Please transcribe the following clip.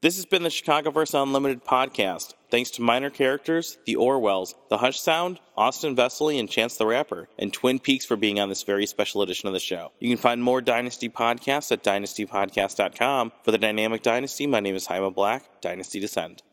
This has been the Chicagoverse Unlimited podcast. Thanks to minor characters, the Orwells, the Hush Sound, Austin Vesely, and Chance the Rapper, and Twin Peaks for being on this very special edition of the show. You can find more Dynasty podcasts at dynastypodcast.com. For the Dynamic Dynasty, my name is Jaime Black, Dynasty Descend.